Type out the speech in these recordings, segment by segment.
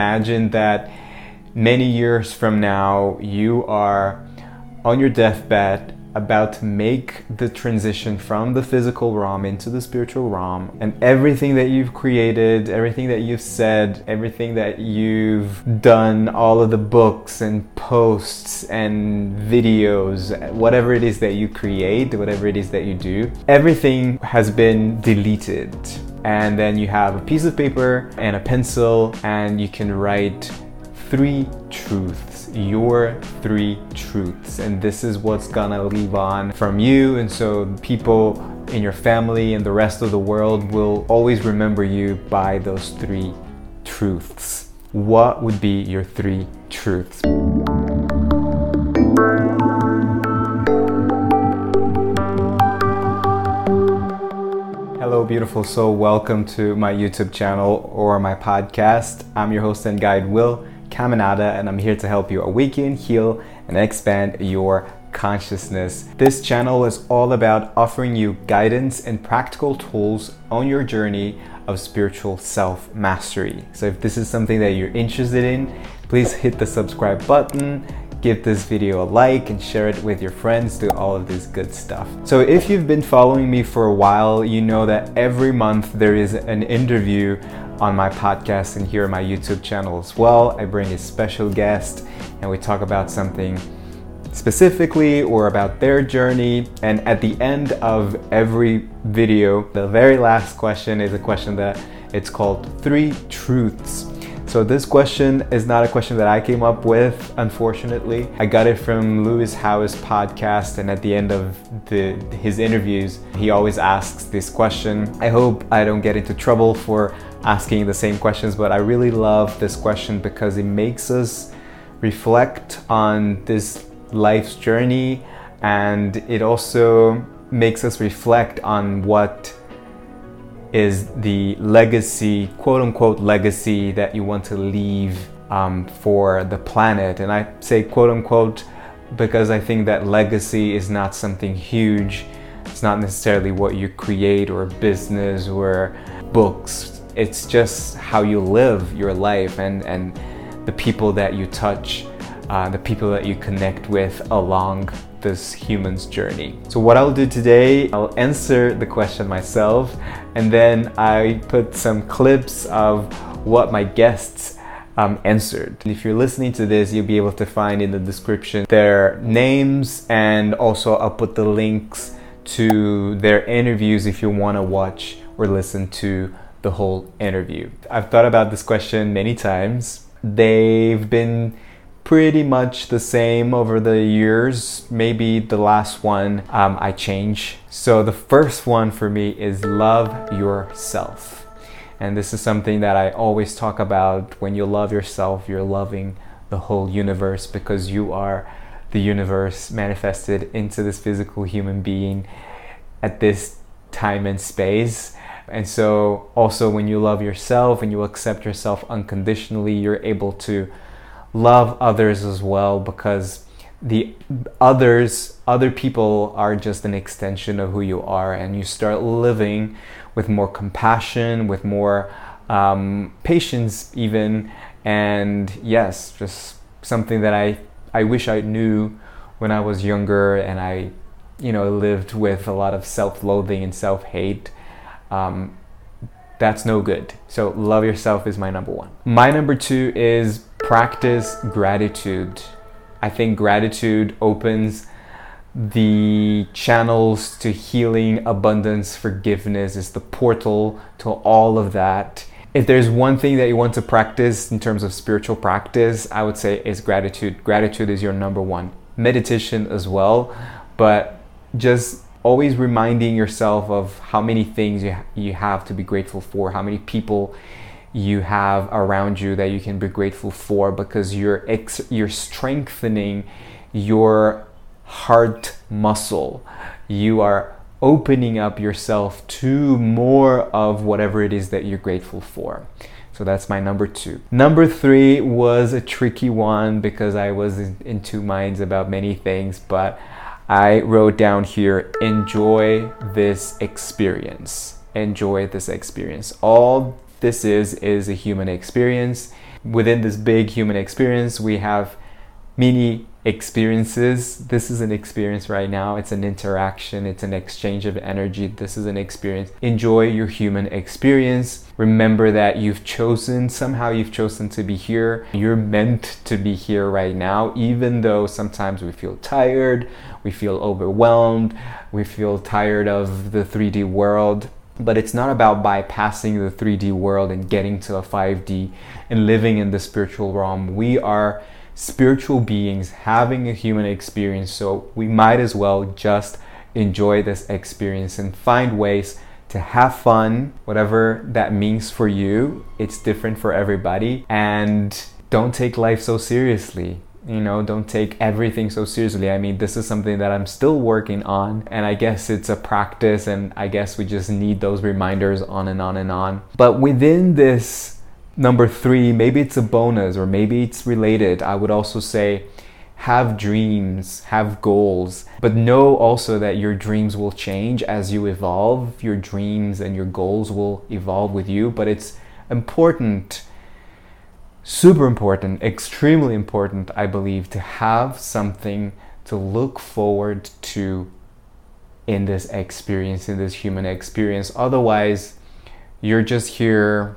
imagine that many years from now you are on your deathbed about to make the transition from the physical realm into the spiritual realm and everything that you've created everything that you've said everything that you've done all of the books and posts and videos whatever it is that you create whatever it is that you do everything has been deleted. And then you have a piece of paper and a pencil and you can write three truths, your three truths. And this is what's gonna leave on from you. And so people in your family and the rest of the world will always remember you by those three truths. What would be your three truths? Hello, beautiful soul. Welcome to my YouTube channel or my podcast. I'm your host and guide, Will Caminada, and I'm here to help you awaken, heal, and expand your consciousness. This channel is all about offering you guidance and practical tools on your journey of spiritual self mastery. So, if this is something that you're interested in, please hit the subscribe button. Give this video a like and share it with your friends, do all of this good stuff. So, if you've been following me for a while, you know that every month there is an interview on my podcast and here on my YouTube channel as well. I bring a special guest and we talk about something specifically or about their journey. And at the end of every video, the very last question is a question that it's called Three Truths. So this question is not a question that I came up with, unfortunately. I got it from Lewis Howes' podcast, and at the end of the, his interviews, he always asks this question. I hope I don't get into trouble for asking the same questions, but I really love this question because it makes us reflect on this life's journey and it also makes us reflect on what is the legacy, quote unquote, legacy that you want to leave um, for the planet. And I say quote unquote because I think that legacy is not something huge. It's not necessarily what you create or business or books it's just how you live your life and, and the people that you touch, uh, the people that you connect with along this human's journey. So, what I'll do today, I'll answer the question myself, and then I put some clips of what my guests um, answered. If you're listening to this, you'll be able to find in the description their names, and also I'll put the links to their interviews if you want to watch or listen to the whole interview. I've thought about this question many times. They've been pretty much the same over the years. Maybe the last one um, I change. So the first one for me is love yourself. And this is something that I always talk about. When you love yourself, you're loving the whole universe because you are the universe manifested into this physical human being at this time and space. And so, also, when you love yourself and you accept yourself unconditionally, you're able to love others as well because the others, other people are just an extension of who you are, and you start living with more compassion, with more um, patience, even. And yes, just something that I, I wish I knew when I was younger and I, you know, lived with a lot of self loathing and self hate um, that's no good. So, love yourself is my number one. My number two is practice gratitude. I think gratitude opens the channels to healing, abundance, forgiveness, is the portal to all of that. If there's one thing that you want to practice in terms of spiritual practice, I would say is gratitude. Gratitude is your number one. Meditation as well, but just always reminding yourself of how many things you, you have to be grateful for, how many people you have around you that you can be grateful for because you're ex- you're strengthening your heart muscle. You are opening up yourself to more of whatever it is that you're grateful for. So that's my number two. Number three was a tricky one because I was in, in two minds about many things, but I wrote down here enjoy this experience. Enjoy this experience. All this is is a human experience. within this big human experience, we have many experiences. This is an experience right now. It's an interaction, it's an exchange of energy. This is an experience. Enjoy your human experience. Remember that you've chosen, somehow you've chosen to be here. You're meant to be here right now, even though sometimes we feel tired, we feel overwhelmed, we feel tired of the 3D world. But it's not about bypassing the 3D world and getting to a 5D and living in the spiritual realm. We are spiritual beings having a human experience, so we might as well just enjoy this experience and find ways to have fun, whatever that means for you. It's different for everybody. And don't take life so seriously. You know, don't take everything so seriously. I mean, this is something that I'm still working on, and I guess it's a practice, and I guess we just need those reminders on and on and on. But within this Number three, maybe it's a bonus or maybe it's related. I would also say have dreams, have goals, but know also that your dreams will change as you evolve. Your dreams and your goals will evolve with you, but it's important, super important, extremely important, I believe, to have something to look forward to in this experience, in this human experience. Otherwise, you're just here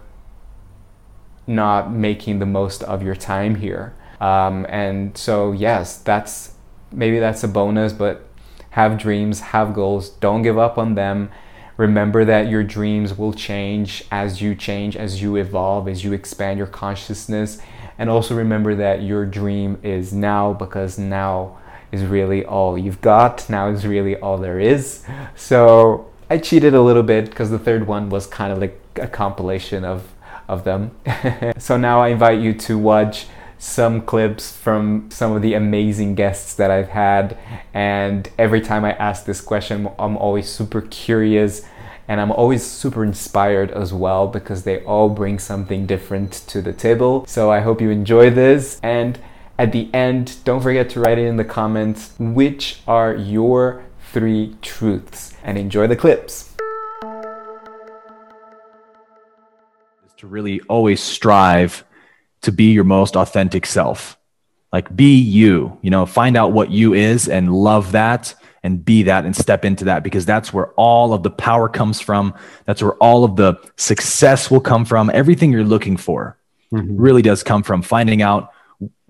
not making the most of your time here. Um, and so, yes, that's maybe that's a bonus, but have dreams, have goals, don't give up on them. Remember that your dreams will change as you change, as you evolve, as you expand your consciousness. And also remember that your dream is now because now is really all you've got. Now is really all there is. So I cheated a little bit because the third one was kind of like a compilation of of them. so now I invite you to watch some clips from some of the amazing guests that I've had. And every time I ask this question, I'm always super curious and I'm always super inspired as well because they all bring something different to the table. So I hope you enjoy this. And at the end, don't forget to write it in the comments which are your three truths and enjoy the clips. to really always strive to be your most authentic self. Like be you, you know, find out what you is and love that and be that and step into that because that's where all of the power comes from. That's where all of the success will come from. Everything you're looking for mm-hmm. really does come from finding out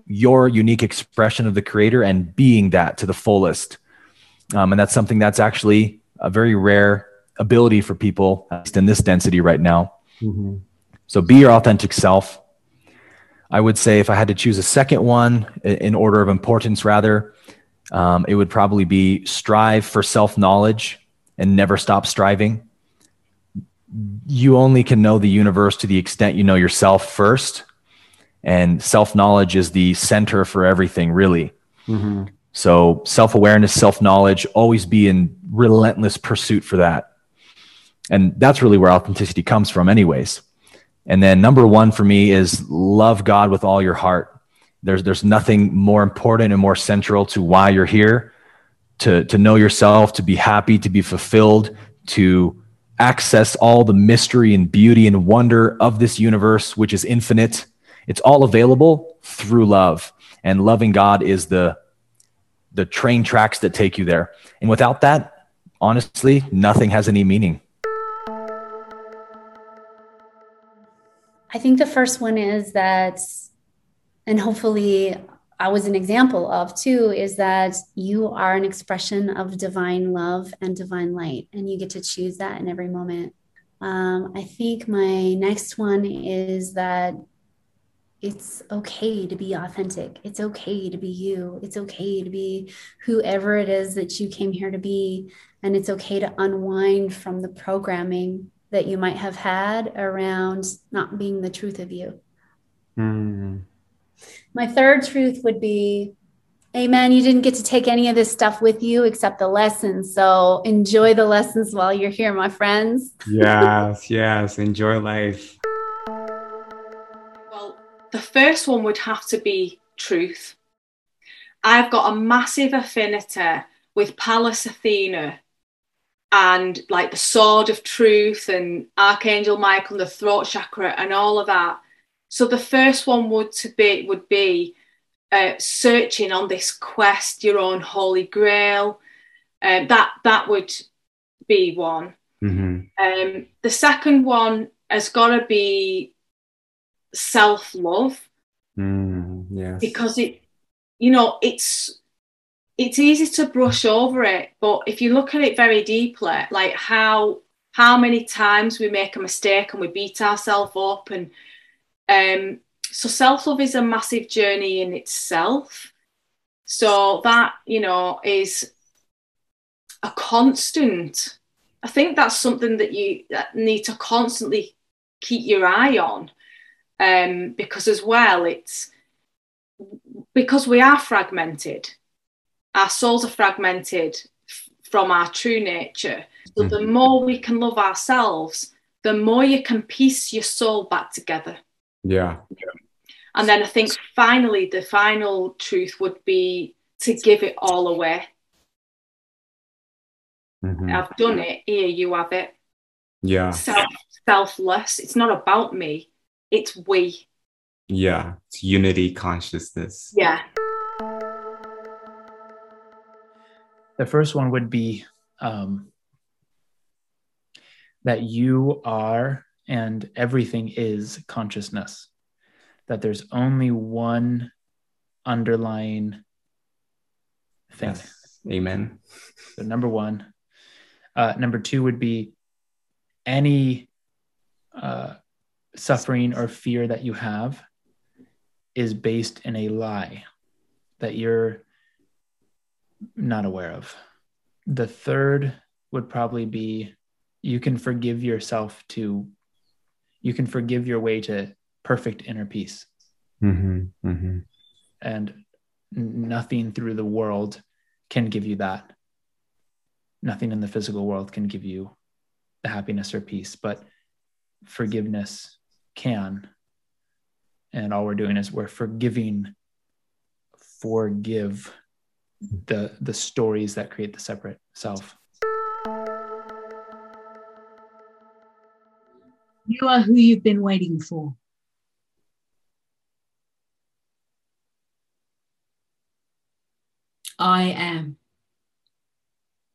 your unique expression of the creator and being that to the fullest. Um, and that's something that's actually a very rare ability for people, at least in this density right now. Mm-hmm. So be your authentic self. I would say if I had to choose a second one in order of importance, rather, um, it would probably be strive for self knowledge and never stop striving. You only can know the universe to the extent you know yourself first. And self knowledge is the center for everything, really. Mm-hmm. So, self awareness, self knowledge, always be in relentless pursuit for that. And that's really where authenticity comes from, anyways. And then number one for me is love God with all your heart. There's, there's nothing more important and more central to why you're here to, to know yourself, to be happy, to be fulfilled, to access all the mystery and beauty and wonder of this universe, which is infinite. It's all available through love. And loving God is the, the train tracks that take you there. And without that, honestly, nothing has any meaning. I think the first one is that, and hopefully I was an example of too, is that you are an expression of divine love and divine light, and you get to choose that in every moment. Um, I think my next one is that it's okay to be authentic. It's okay to be you. It's okay to be whoever it is that you came here to be. And it's okay to unwind from the programming that you might have had around not being the truth of you. Mm. My third truth would be Amen. You didn't get to take any of this stuff with you except the lessons. So enjoy the lessons while you're here, my friends. yes, yes. Enjoy life. Well, the first one would have to be truth. I've got a massive affinity with Pallas Athena and like the sword of truth and Archangel Michael, and the throat chakra, and all of that. So the first one would to be would be uh, searching on this quest, your own holy grail. Um, that that would be one. Mm-hmm. Um, the second one has got to be self love Mm, yes. because it, you know, it's it's easy to brush over it, but if you look at it very deeply, like how how many times we make a mistake and we beat ourselves up, and um, so self love is a massive journey in itself. So that you know is a constant. I think that's something that you need to constantly keep your eye on, um, because as well it's because we are fragmented. Our souls are fragmented f- from our true nature. So the more we can love ourselves, the more you can piece your soul back together. Yeah. And then I think finally, the final truth would be to give it all away. Mhm. I've done it. Here, you have it. Yeah. Self, selfless. It's not about me. It's we. Yeah. It's unity consciousness. Yeah. The first one would be um, that you are and everything is consciousness, that there's only one underlying thing. Yes. Amen. So, number one. Uh, number two would be any uh, suffering or fear that you have is based in a lie that you're not aware of. The third would probably be you can forgive yourself to, you can forgive your way to perfect inner peace. Mm-hmm. Mm-hmm. And nothing through the world can give you that. Nothing in the physical world can give you the happiness or peace, but forgiveness can. And all we're doing is we're forgiving, forgive the the stories that create the separate self. You are who you've been waiting for. I am.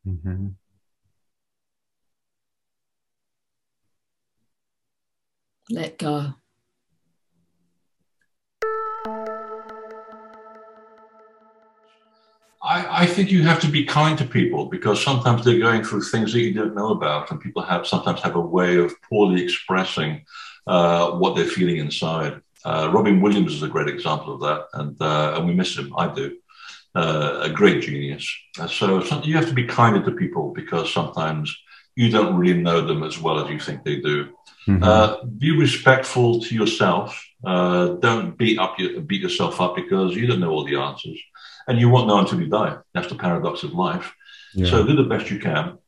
Mm-hmm. Let go. I, I think you have to be kind to people because sometimes they're going through things that you don't know about, and people have sometimes have a way of poorly expressing uh, what they're feeling inside. Uh, Robin Williams is a great example of that, and uh, and we miss him. I do. Uh, a great genius. Uh, so, you have to be kinder to people because sometimes you don't really know them as well as you think they do. Mhm. Uh, be respectful to yourself. Uh, don't beat up your, beat yourself up because you don't know all the answers, and you won't know until you die. That's the paradox of life. yeah. So do the best you can,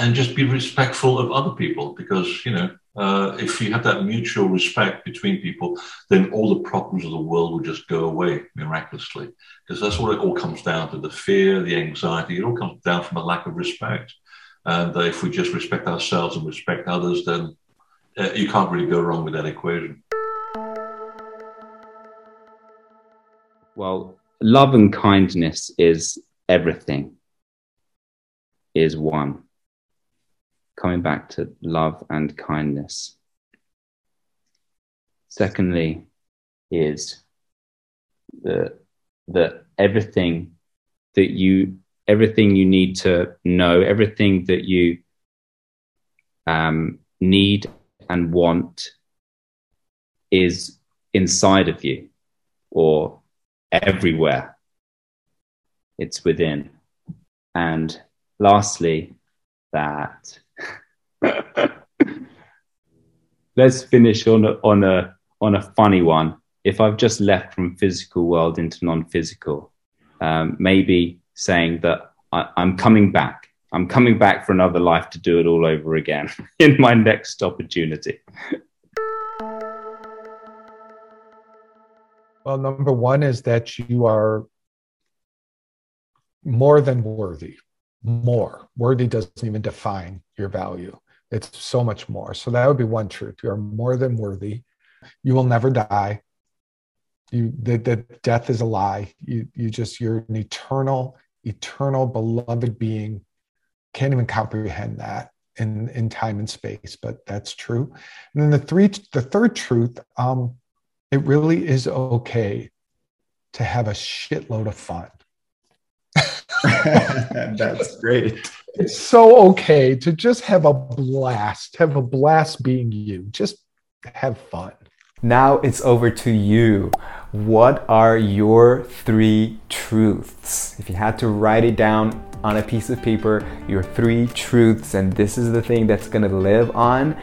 and just be respectful of other people because you know uh, if you have that mutual respect between people, then all the problems of the world will just go away miraculously. Because that's what it all comes down to: the fear, the anxiety. It all comes down from a lack of respect. And uh, if we just respect ourselves and respect others, then uh, you can't really go wrong with that equation. Well, love and kindness is everything, is one. Coming back to love and kindness. Secondly, is the that everything that you everything you need to know, everything that you um, need and want is inside of you or everywhere. It's within. And lastly, that let's finish on a, on a on a funny one. If I've just left from physical world into non-physical, um, maybe saying that I, I'm coming back. I'm coming back for another life to do it all over again in my next opportunity. Well, number one is that you are more than worthy. More. Worthy doesn't even define your value. It's so much more. So that would be one truth. You are more than worthy. you will never die. You that death is a lie. You you just you're an eternal, eternal beloved being. Can't even comprehend that in in time and space, but that's true. And then the three the third truth, um, it really is okay to have a shitload of fun. That's great. It's so okay to just have a blast, have a blast being you. Just have fun. Now it's over to you. What are your three truths? If you had to write it down on a piece of paper, your three truths, and this is the thing that's gonna live on,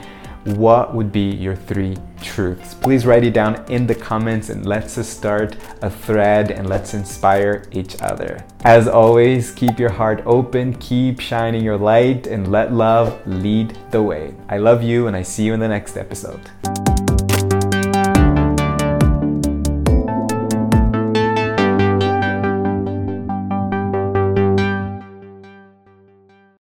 what would be your three truths? Please write it down in the comments and let's start a thread and let's inspire each other. As always, keep your heart open, keep shining your light, and let love lead the way. I love you, and I see you in the next episode.